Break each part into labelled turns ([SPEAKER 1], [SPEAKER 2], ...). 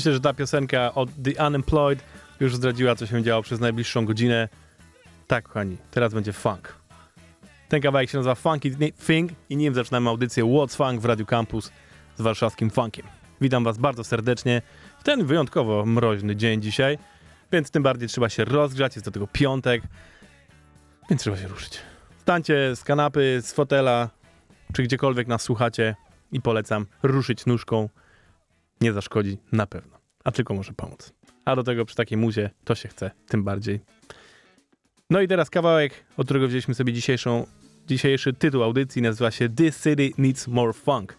[SPEAKER 1] Myślę, że ta piosenka od The Unemployed już zdradziła, co się działo przez najbliższą godzinę. Tak, kochani, teraz będzie funk. Ten kawałek się nazywa Funky Thing i nim zaczynamy audycję What's Funk w Radio Campus z warszawskim funkiem. Witam was bardzo serdecznie w ten wyjątkowo mroźny dzień dzisiaj, więc tym bardziej trzeba się rozgrzać, jest do tego piątek, więc trzeba się ruszyć. Stańcie z kanapy, z fotela, czy gdziekolwiek nas słuchacie i polecam ruszyć nóżką. Nie zaszkodzi na pewno, a tylko może pomóc. A do tego przy takiej muzie to się chce tym bardziej. No i teraz kawałek, od którego wzięliśmy sobie dzisiejszą, dzisiejszy tytuł audycji, nazywa się This City Needs More Funk.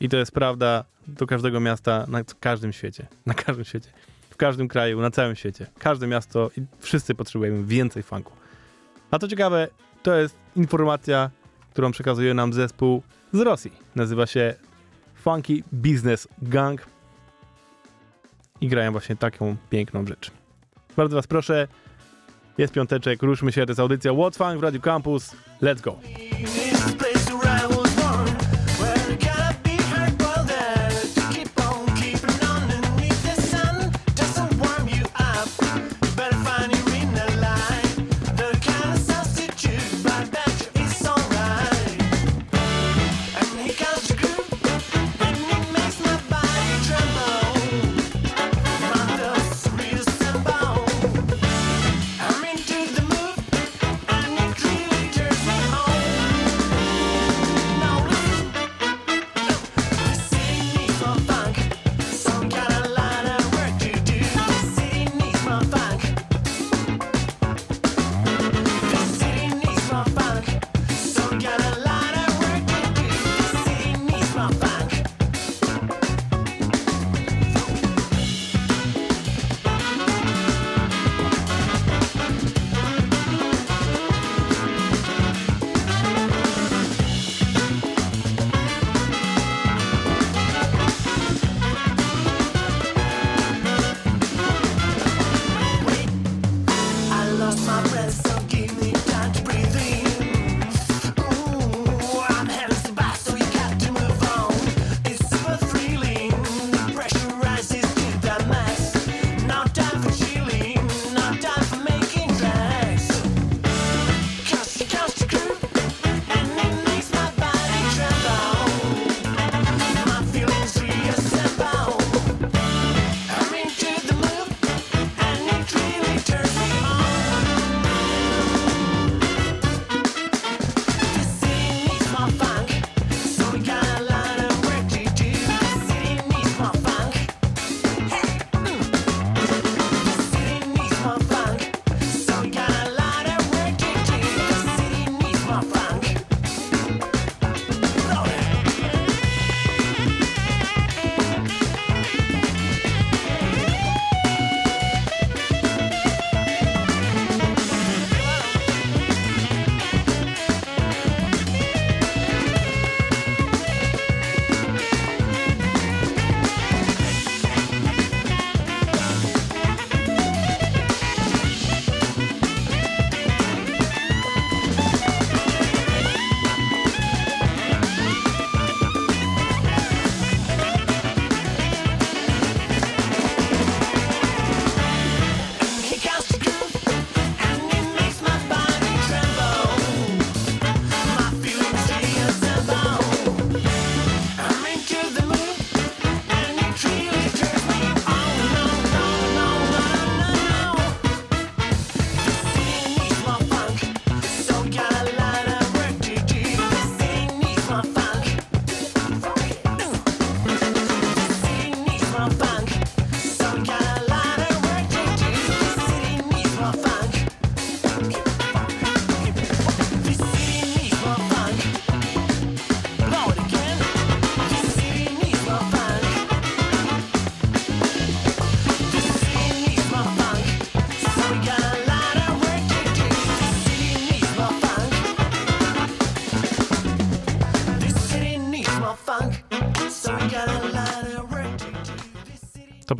[SPEAKER 1] I to jest prawda do każdego miasta na każdym świecie. Na każdym świecie. W każdym kraju, na całym świecie. Każde miasto i wszyscy potrzebujemy więcej funku. A to ciekawe, to jest informacja, którą przekazuje nam zespół z Rosji. Nazywa się Funky Business Gang i grają właśnie taką piękną rzecz. Bardzo was proszę, jest piąteczek, ruszmy się, to jest audycja What's Funk w Radio Campus. Let's go!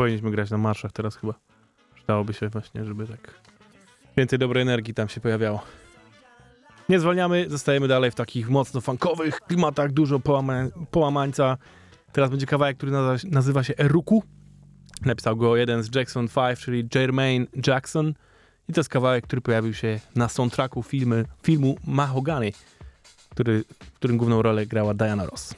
[SPEAKER 1] Powinniśmy grać na marszach teraz chyba. Przydałoby się właśnie, żeby tak więcej dobrej energii tam się pojawiało. Nie zwalniamy, zostajemy dalej w takich mocno funkowych klimatach, dużo połama połamańca. Teraz będzie kawałek, który nazywa, nazywa się Eruku
[SPEAKER 2] Napisał go jeden z Jackson 5, czyli Jermaine Jackson. I to jest kawałek, który pojawił się na soundtracku filmy, filmu Mahogany, który, w którym główną rolę grała Diana Ross.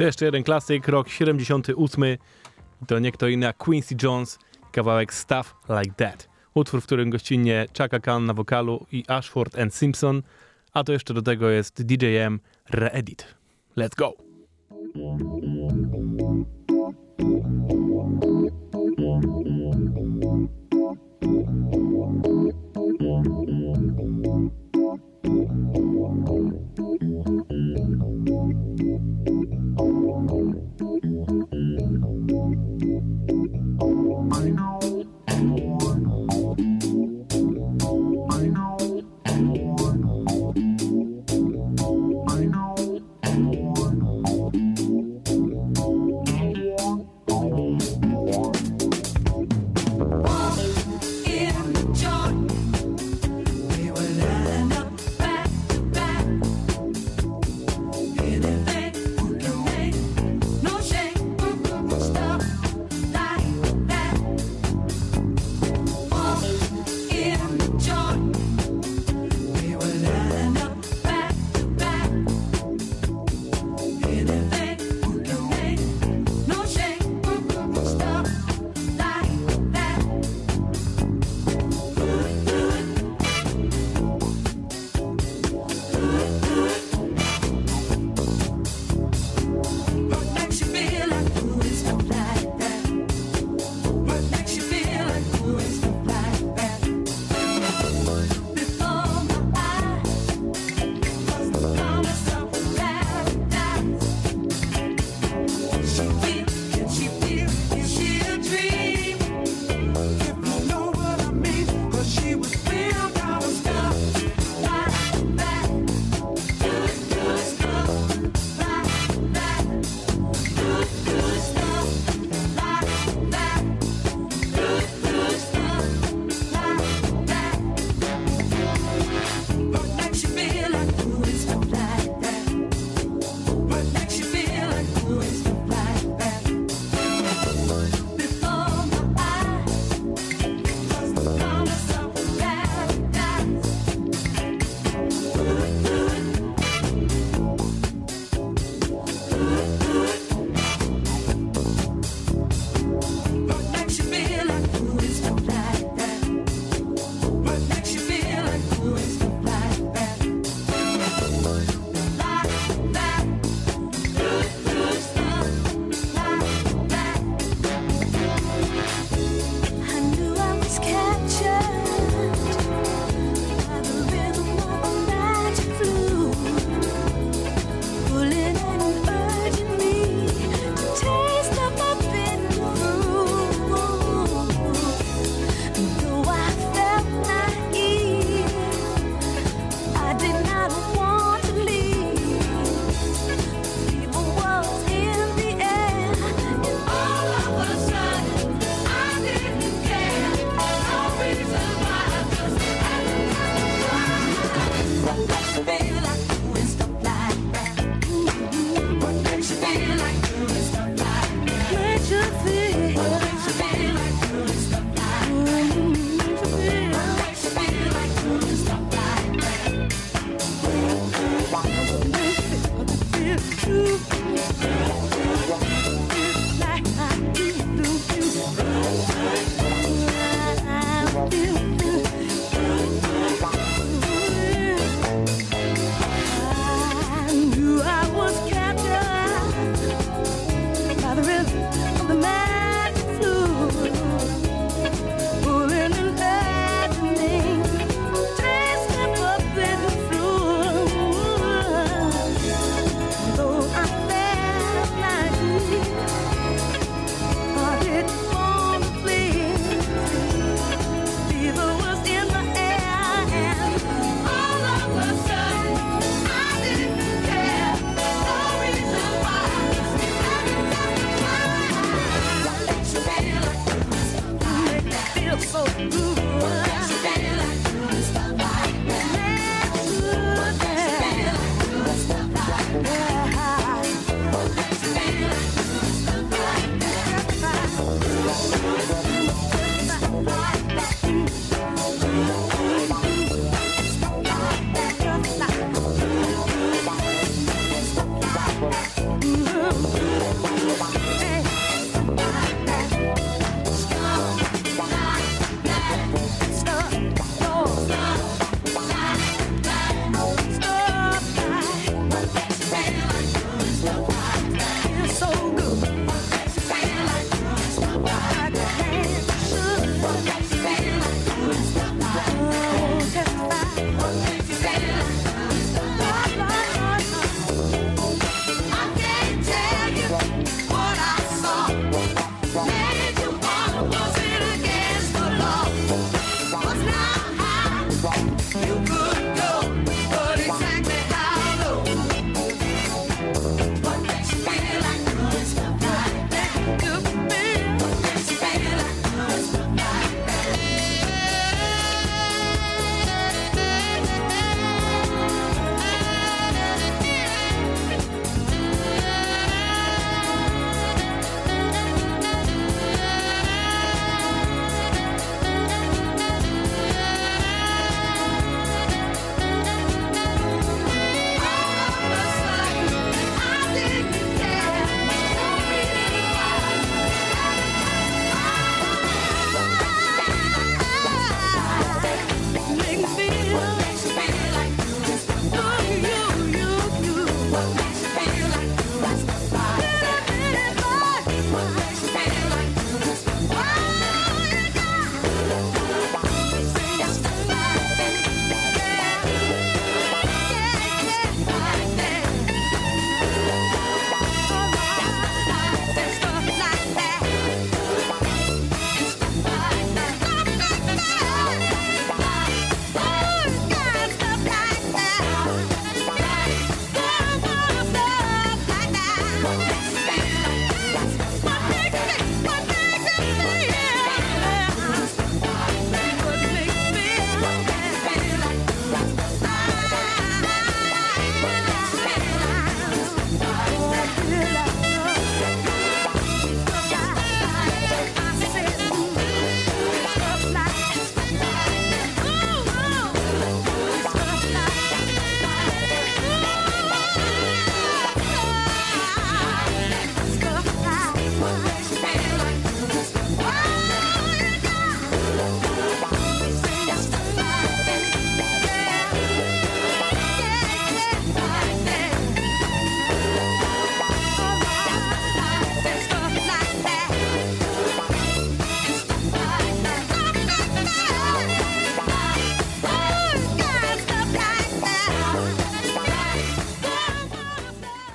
[SPEAKER 2] To jeszcze jeden klasyk, rok 78. To nie kto inny Quincy Jones, kawałek Stuff Like That. Utwór, w którym gościnnie Chaka Khan na wokalu i Ashford and Simpson, a to jeszcze do tego jest DJM Reedit. Let's go!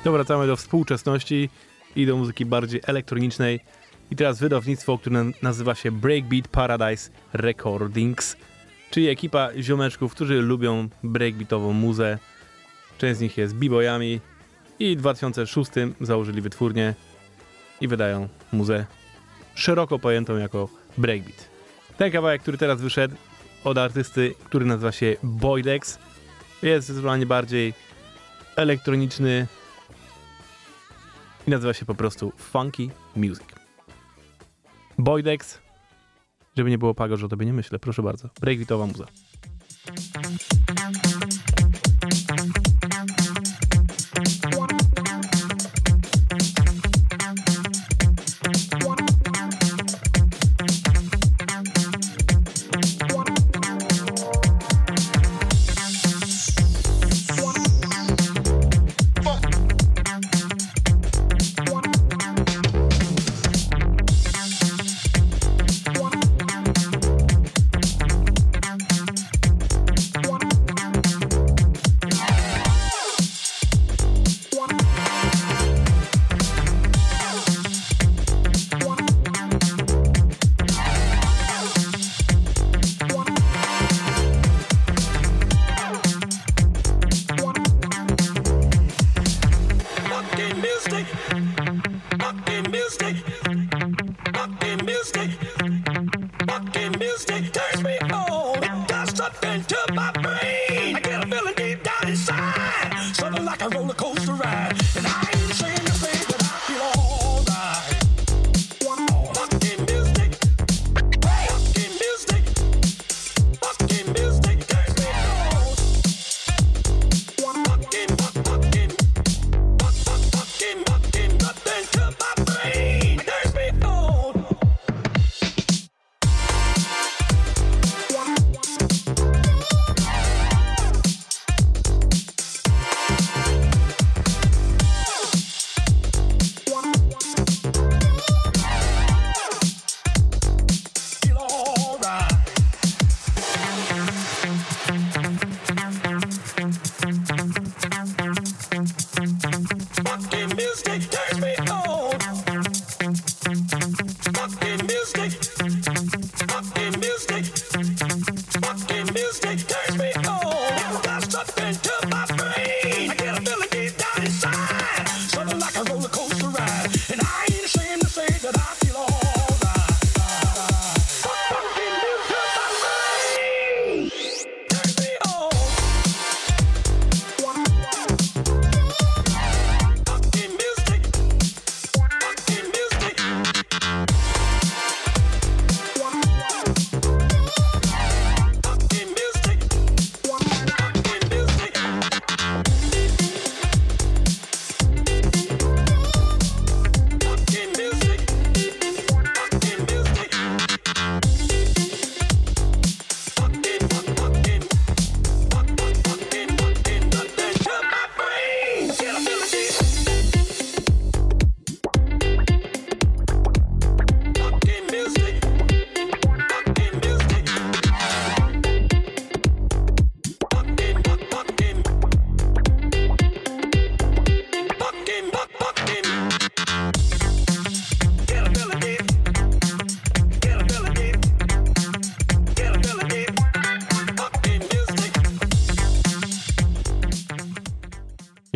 [SPEAKER 2] To wracamy do współczesności i do muzyki bardziej elektronicznej. I teraz wydawnictwo, które nazywa się Breakbeat Paradise Recordings, czyli ekipa ziomeczków, którzy lubią breakbeatową muzę. Część z nich jest b-boyami i w 2006 założyli wytwórnię i wydają muzę szeroko pojętą jako breakbeat. Ten kawałek, który teraz wyszedł od artysty, który nazywa się Boydex, jest zdecydowanie bardziej elektroniczny, i nazywa się po prostu Funky Music. Boydex, żeby nie było pago, że o tobie nie myślę, proszę bardzo. Breakbeatowa muza.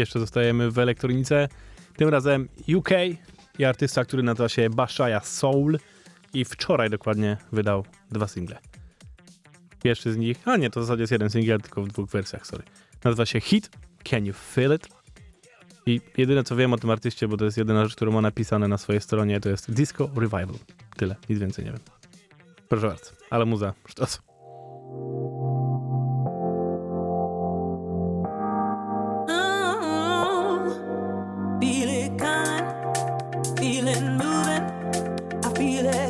[SPEAKER 2] Jeszcze zostajemy w elektronice. Tym razem UK i artysta, który nazywa się Bashaya Soul i wczoraj dokładnie wydał dwa single. Pierwszy z nich, a nie, to w zasadzie jest jeden single, tylko w dwóch wersjach, sorry. Nazywa się Hit, Can You Feel It? I jedyne co wiem o tym artyście, bo to jest jedyna rzecz, którą ma napisane na swojej stronie, to jest Disco Revival. Tyle, nic więcej nie wiem. Proszę bardzo, ale muza, sztos. feeling moving. I feel it.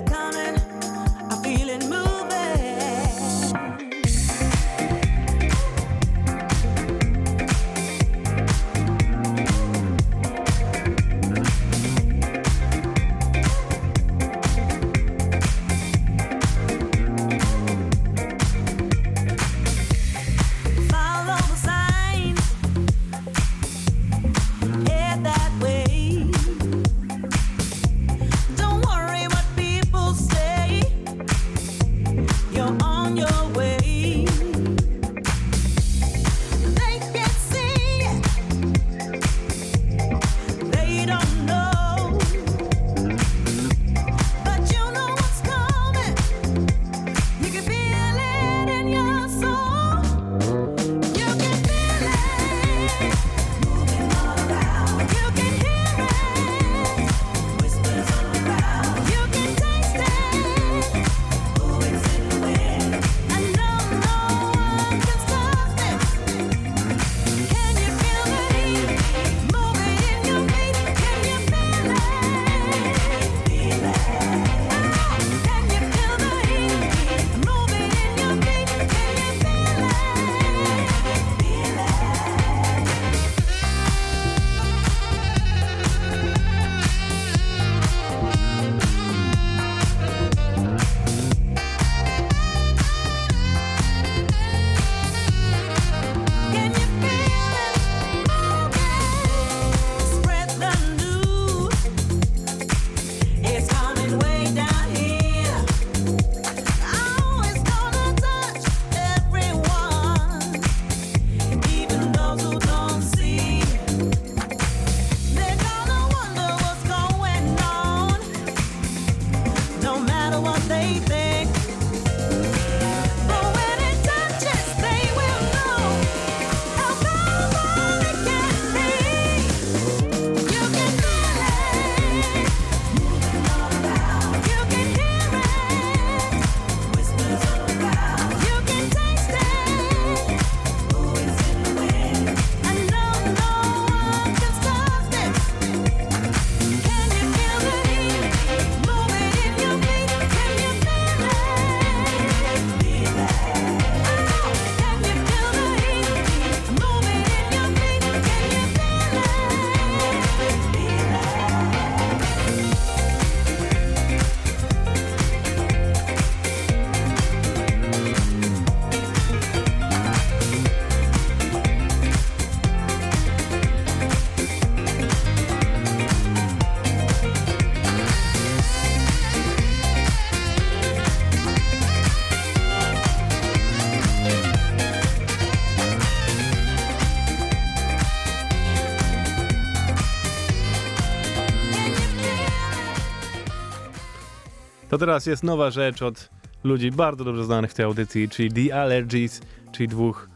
[SPEAKER 2] Teraz jest nowa rzecz od ludzi bardzo dobrze znanych w tej audycji, czyli The Allergies, czyli dwóch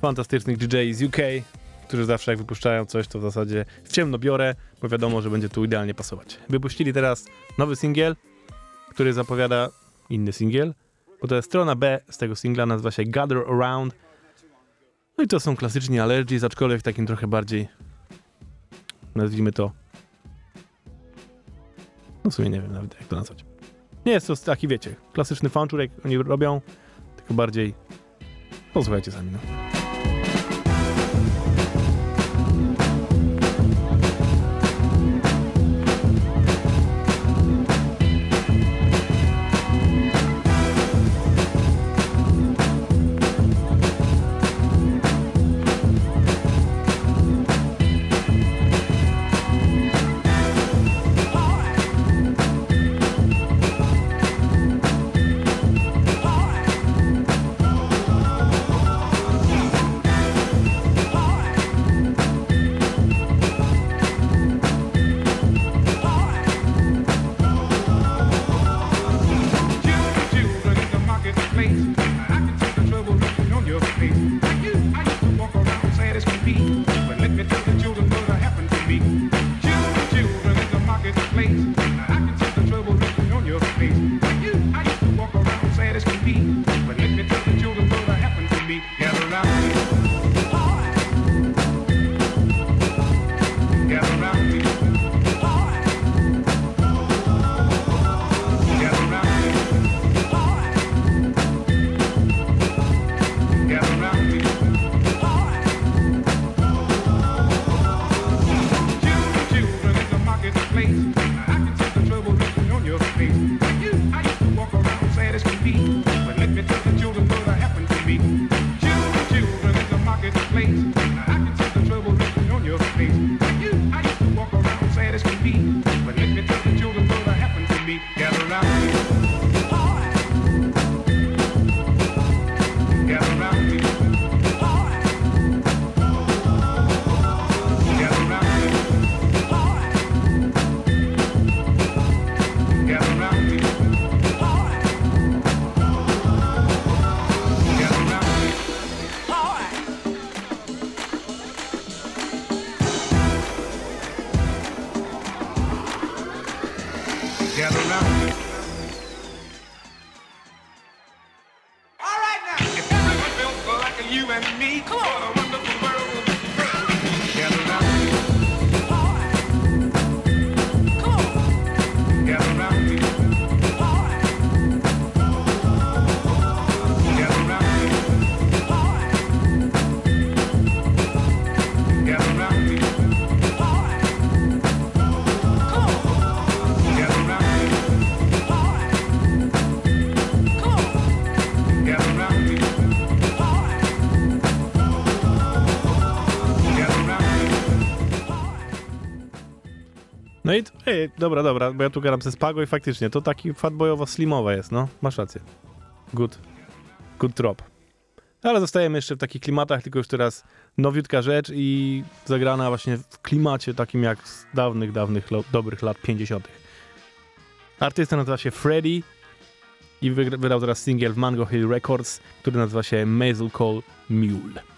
[SPEAKER 2] fantastycznych DJ z UK, którzy zawsze jak wypuszczają coś, to w zasadzie w ciemno biorę, bo wiadomo, że będzie tu idealnie pasować. Wypuścili teraz nowy singiel, który zapowiada inny singiel, bo to jest strona B z tego singla, nazywa się Gather Around. No i to są klasyczni Allergies, aczkolwiek takim trochę bardziej, nazwijmy to, no w sumie nie wiem nawet jak to nazwać. Nie jest to taki, wiecie, klasyczny funchur, jak oni robią, tylko bardziej, posłuchajcie sami, no. No i, ej, dobra, dobra, bo ja tu gadam ze Spago i faktycznie, to taki fatboyowo-slimowe jest, no, masz rację. Good, good drop. Ale zostajemy jeszcze w takich klimatach, tylko już teraz nowiutka rzecz i zagrana właśnie w klimacie takim jak z dawnych, dawnych, dobrych lat 50. Artysta nazywa się Freddy i wydał teraz singiel w Mango Hill Records, który nazywa się Mazel Call Mule.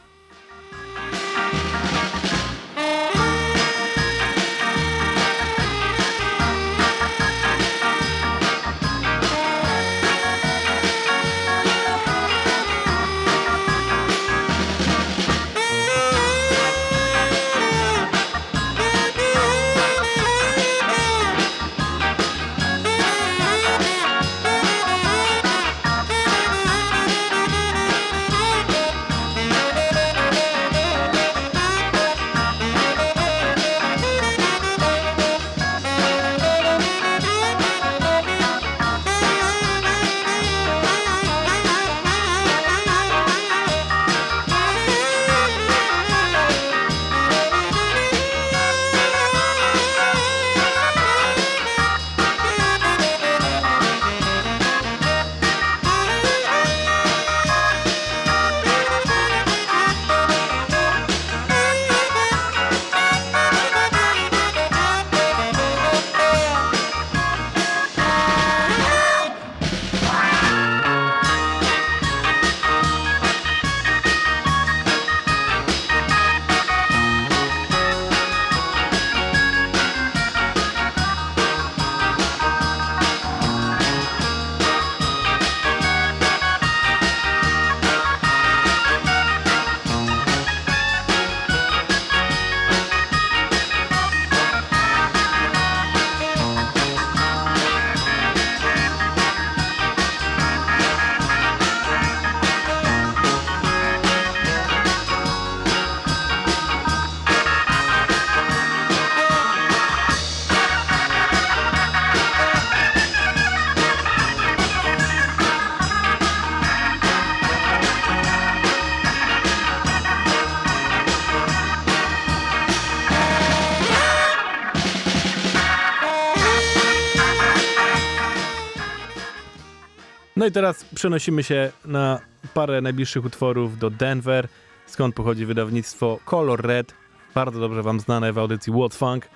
[SPEAKER 2] No i teraz przenosimy się na parę najbliższych utworów do Denver, skąd pochodzi wydawnictwo Color Red, bardzo dobrze wam znane w audycji What's Funk.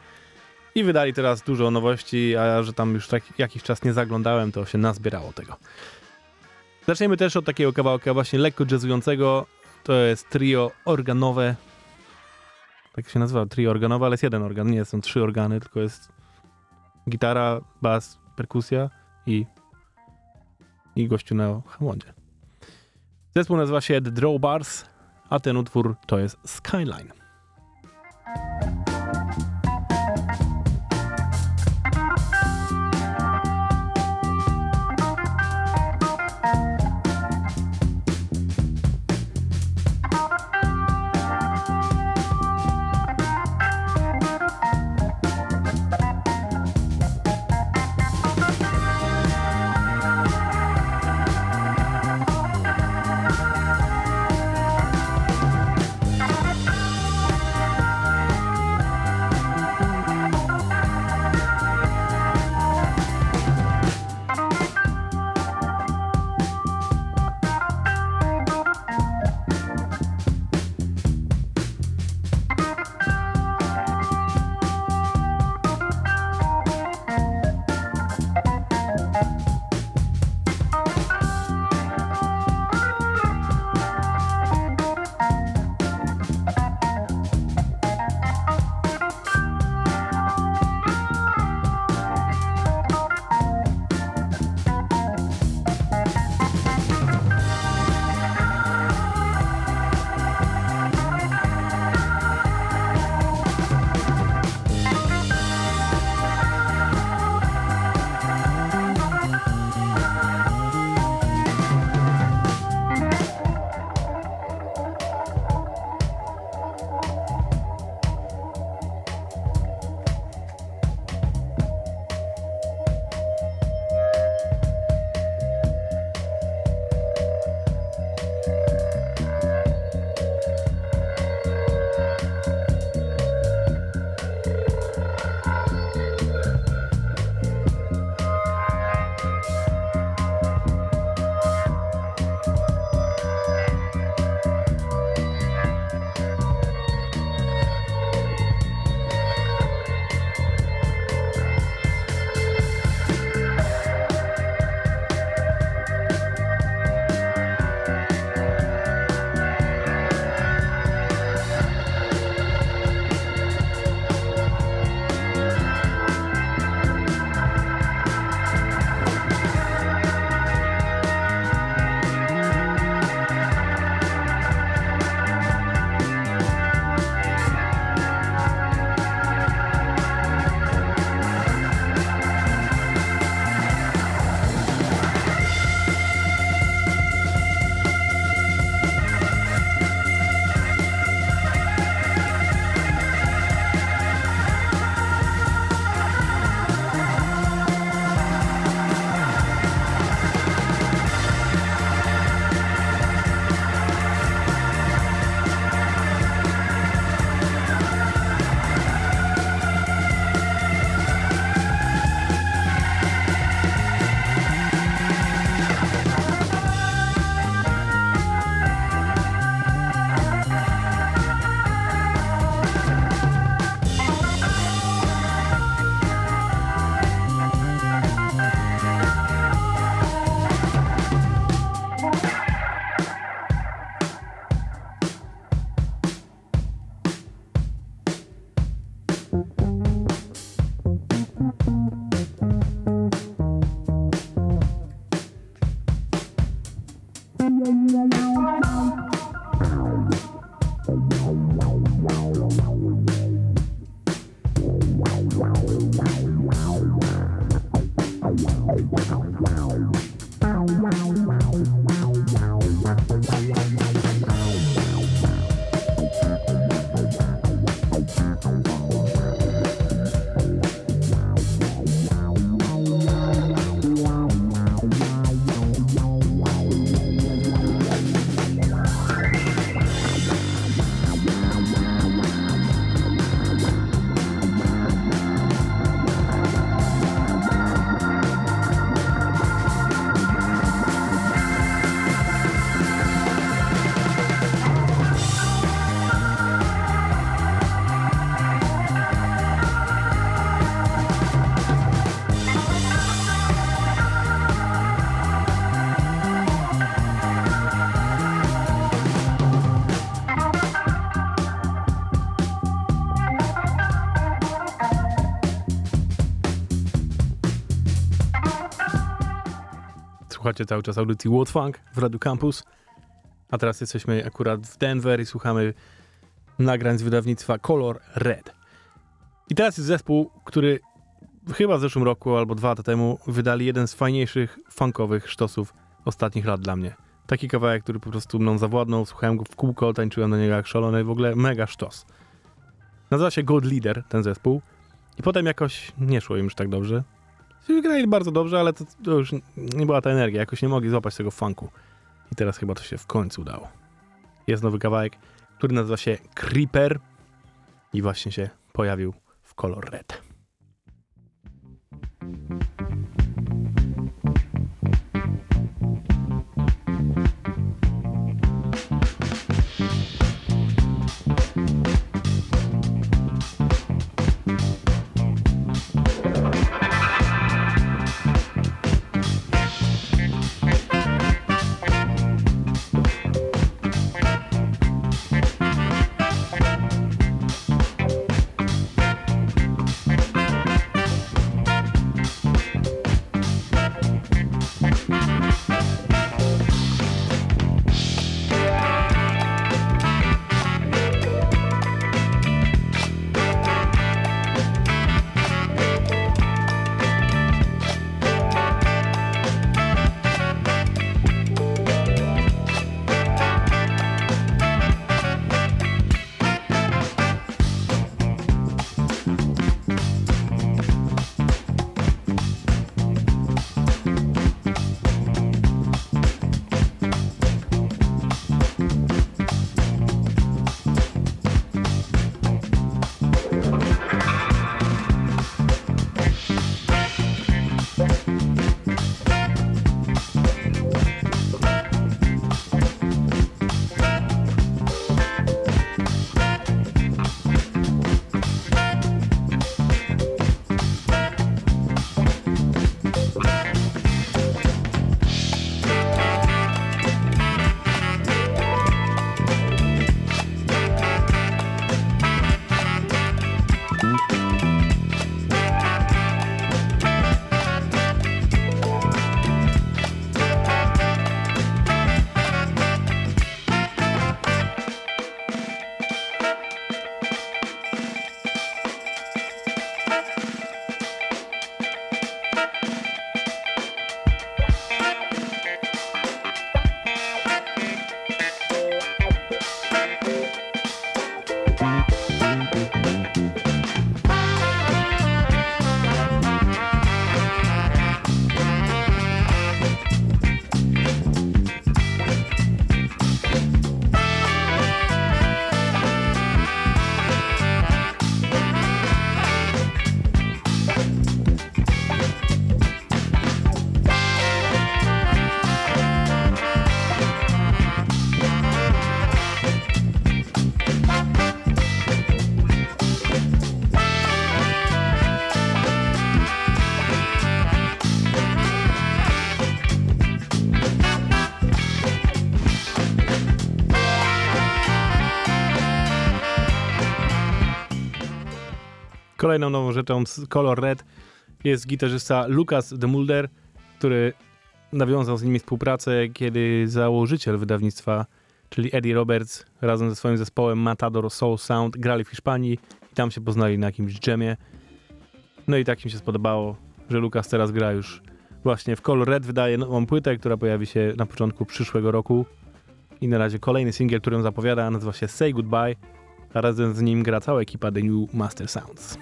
[SPEAKER 2] I wydali teraz dużo nowości, a że tam już tak jakiś czas nie zaglądałem, to się nazbierało tego. Zaczniemy też od takiego kawałka właśnie lekko jazzującego. To jest trio organowe. Tak się nazywa, trio organowe, ale jest jeden organ, nie są trzy organy, tylko jest gitara, bas, perkusja i, i gościu na Hammondzie. Zespół nazywa się The Drawbars, a ten utwór to jest Skyline. Słuchacie cały czas audycji What Funk w Radio Campus. A teraz jesteśmy akurat w Denver i słuchamy nagrań z wydawnictwa Color Red. I teraz jest zespół, który chyba w zeszłym roku albo dwa lata temu wydali jeden z fajniejszych funkowych sztosów ostatnich lat dla mnie. Taki kawałek, który po prostu mną zawładnął, słuchałem go w kółko, tańczyłem do niego jak szalony, w ogóle mega sztos. Nazywa się God Leader, ten zespół. I potem jakoś nie szło im już tak dobrze. Grali bardzo dobrze, ale to, to już nie była ta energia, jakoś nie mogli złapać tego funku. I teraz chyba to się w końcu udało. Jest nowy kawałek, który nazywa się Creeper i właśnie się pojawił w kolor red. Kolejną nową rzeczą z Color Red jest gitarzysta Lucas de Mulder, który nawiązał z nimi współpracę, kiedy założyciel wydawnictwa, czyli Eddie Roberts, razem ze swoim zespołem Matador Soul Sound grali w Hiszpanii i tam się poznali na jakimś dżemie. No i tak im się spodobało, że Lucas teraz gra już właśnie w Color Red, wydaje nową płytę, która pojawi się na początku przyszłego roku. I na razie kolejny singiel, który ją zapowiada, nazywa się Say Goodbye, razem z nim gra cała ekipa The New Master Sounds.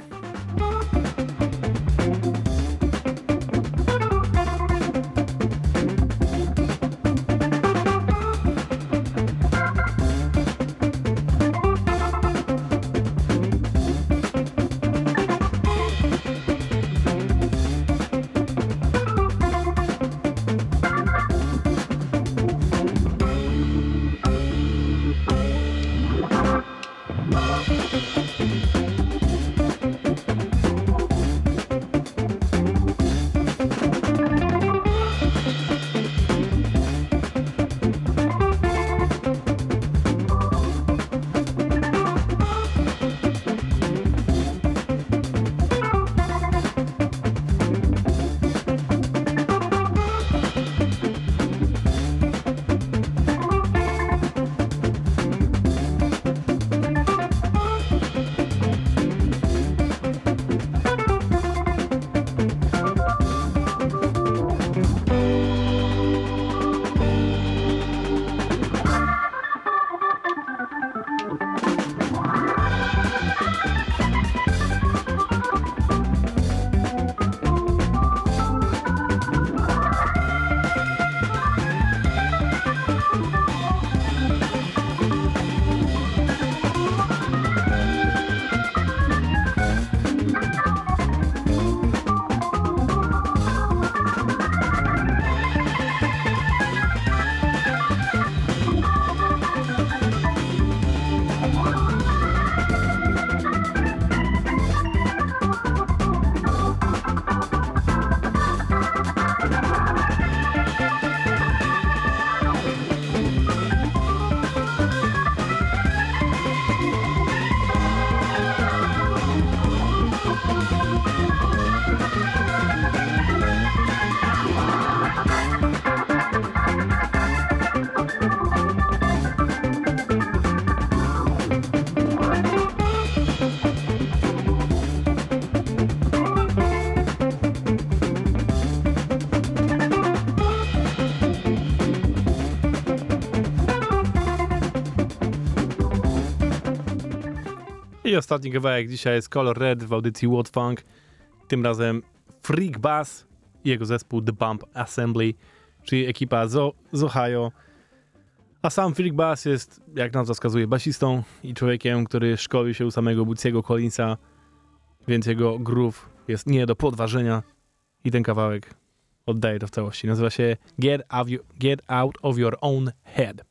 [SPEAKER 2] Ostatni kawałek dzisiaj jest Color Red w audycji What Funk. Tym razem Freak Bass i jego zespół The Bump Assembly, czyli ekipa z, z Ohio. A sam Freak Bass jest, jak nazwa wskazuje, basistą i człowiekiem, który szkolił się u samego Bootsiego Collinsa, więc jego groove jest nie do podważenia i ten kawałek oddaje to w całości. Nazywa się Get Out, Get Out of Your Own Head.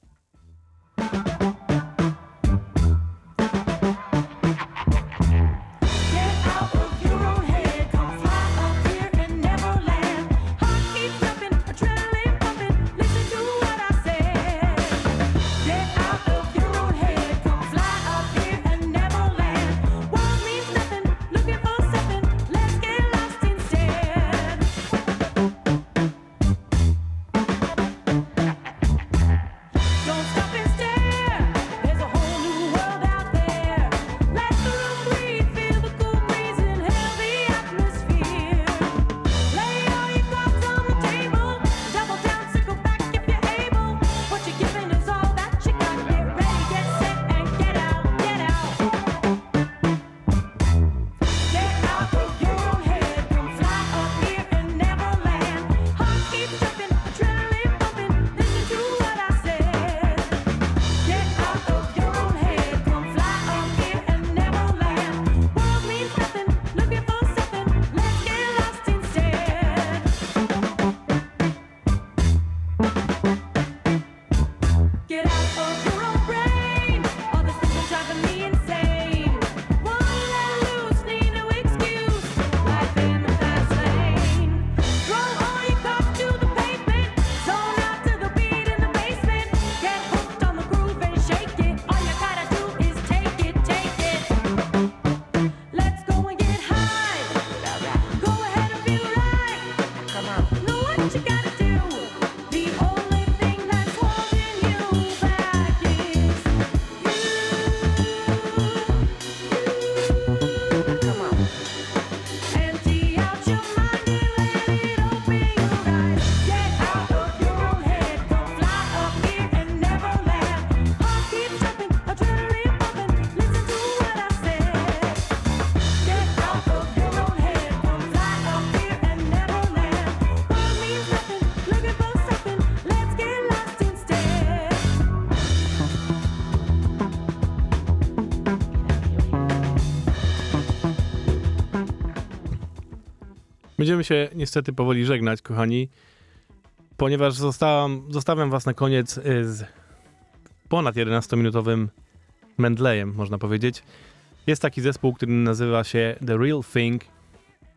[SPEAKER 2] Będziemy się niestety powoli żegnać, kochani, ponieważ zostałam, zostawiam was na koniec y, z ponad 11-minutowym Mendlejem, można powiedzieć. Jest taki zespół, który nazywa się The Real Thing.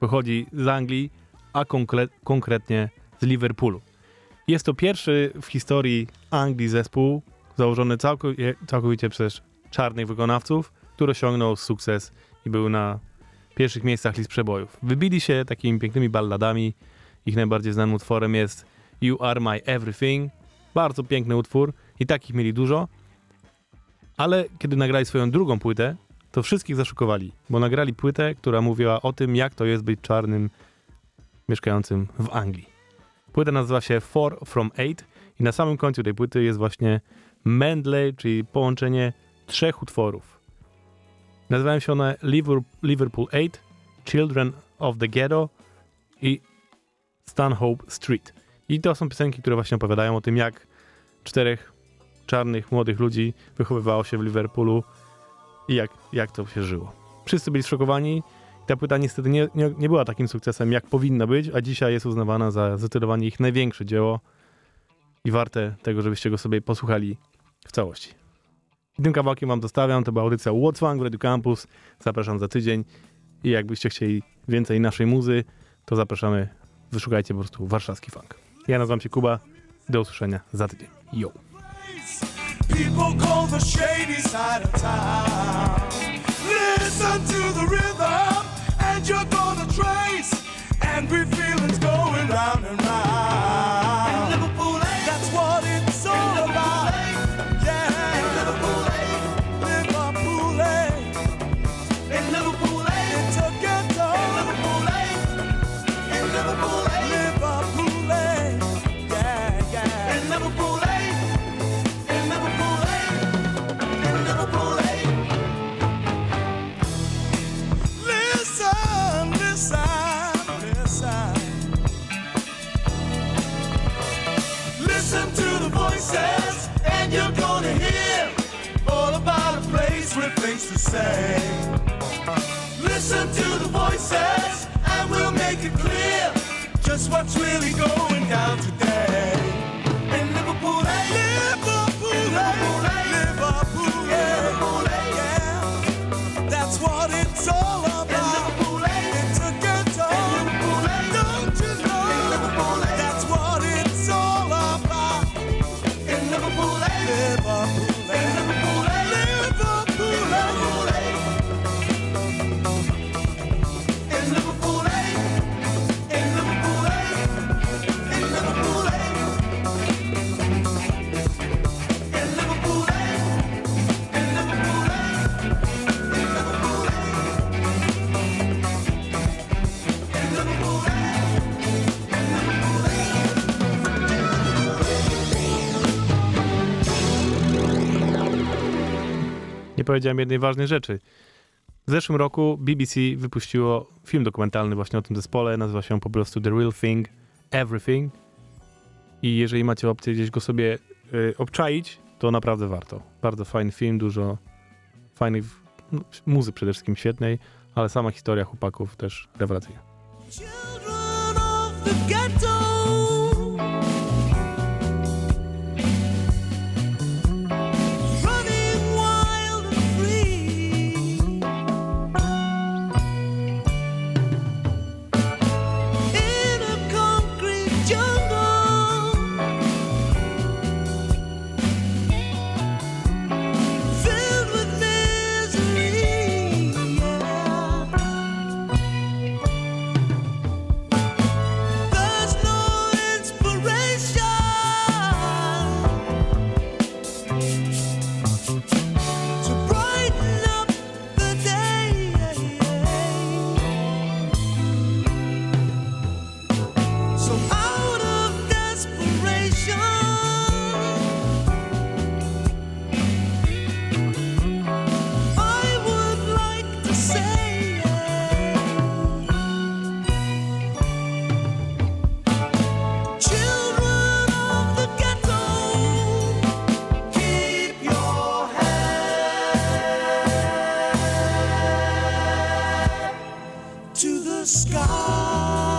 [SPEAKER 2] Pochodzi z Anglii, a konkre- konkretnie z Liverpoolu. Jest to pierwszy w historii Anglii zespół założony całkowicie, całkowicie przez czarnych wykonawców, który osiągnął sukces i był na pierwszych miejscach list przebojów. Wybili się takimi pięknymi balladami. Ich najbardziej znanym utworem jest You Are My Everything. Bardzo piękny utwór i takich mieli dużo. Ale kiedy nagrali swoją drugą płytę, to wszystkich zaszokowali, bo nagrali płytę, która mówiła o tym, jak to jest być czarnym mieszkającym w Anglii. Płyta nazywa się Four from Eight i na samym końcu tej płyty jest właśnie medley, czyli połączenie trzech utworów. Nazywają się one Liver- Liverpool 8, Children of the Ghetto i Stanhope Street. I to są piosenki, które właśnie opowiadają o tym, jak czterech czarnych, młodych ludzi wychowywało się w Liverpoolu i jak, jak to się żyło. Wszyscy byli zszokowani. Ta płyta niestety nie, nie, nie była takim sukcesem, jak powinna być, a dzisiaj jest uznawana za zdecydowanie ich największe dzieło i warte tego, żebyście go sobie posłuchali w całości. I tym kawałkiem wam zostawiam. To była audycja What's w Radio Campus. Zapraszam za tydzień. I jakbyście chcieli więcej naszej muzy, to zapraszamy. Wyszukajcie po prostu warszawski funk. Ja nazywam się Kuba. Do usłyszenia za tydzień. Yo!
[SPEAKER 1] People call the shady side of town. Listen to the rhythm, and you're gonna trace feelings going round and say. Listen to the voices, and we'll make it clear just what's really going down today.
[SPEAKER 2] Powiedziałem jednej ważnej rzeczy. W zeszłym roku BBC wypuściło film dokumentalny właśnie o tym zespole. Nazywa się po prostu The Real Thing, Everything. I jeżeli macie opcję gdzieś go sobie y, obczaić, to naprawdę warto. Bardzo fajny film, dużo fajnych no, muzy przede wszystkim świetnej, ale sama historia chłopaków też rewelacyjna.
[SPEAKER 1] Children of the ghetto. God.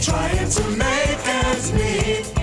[SPEAKER 1] trying to make ends meet.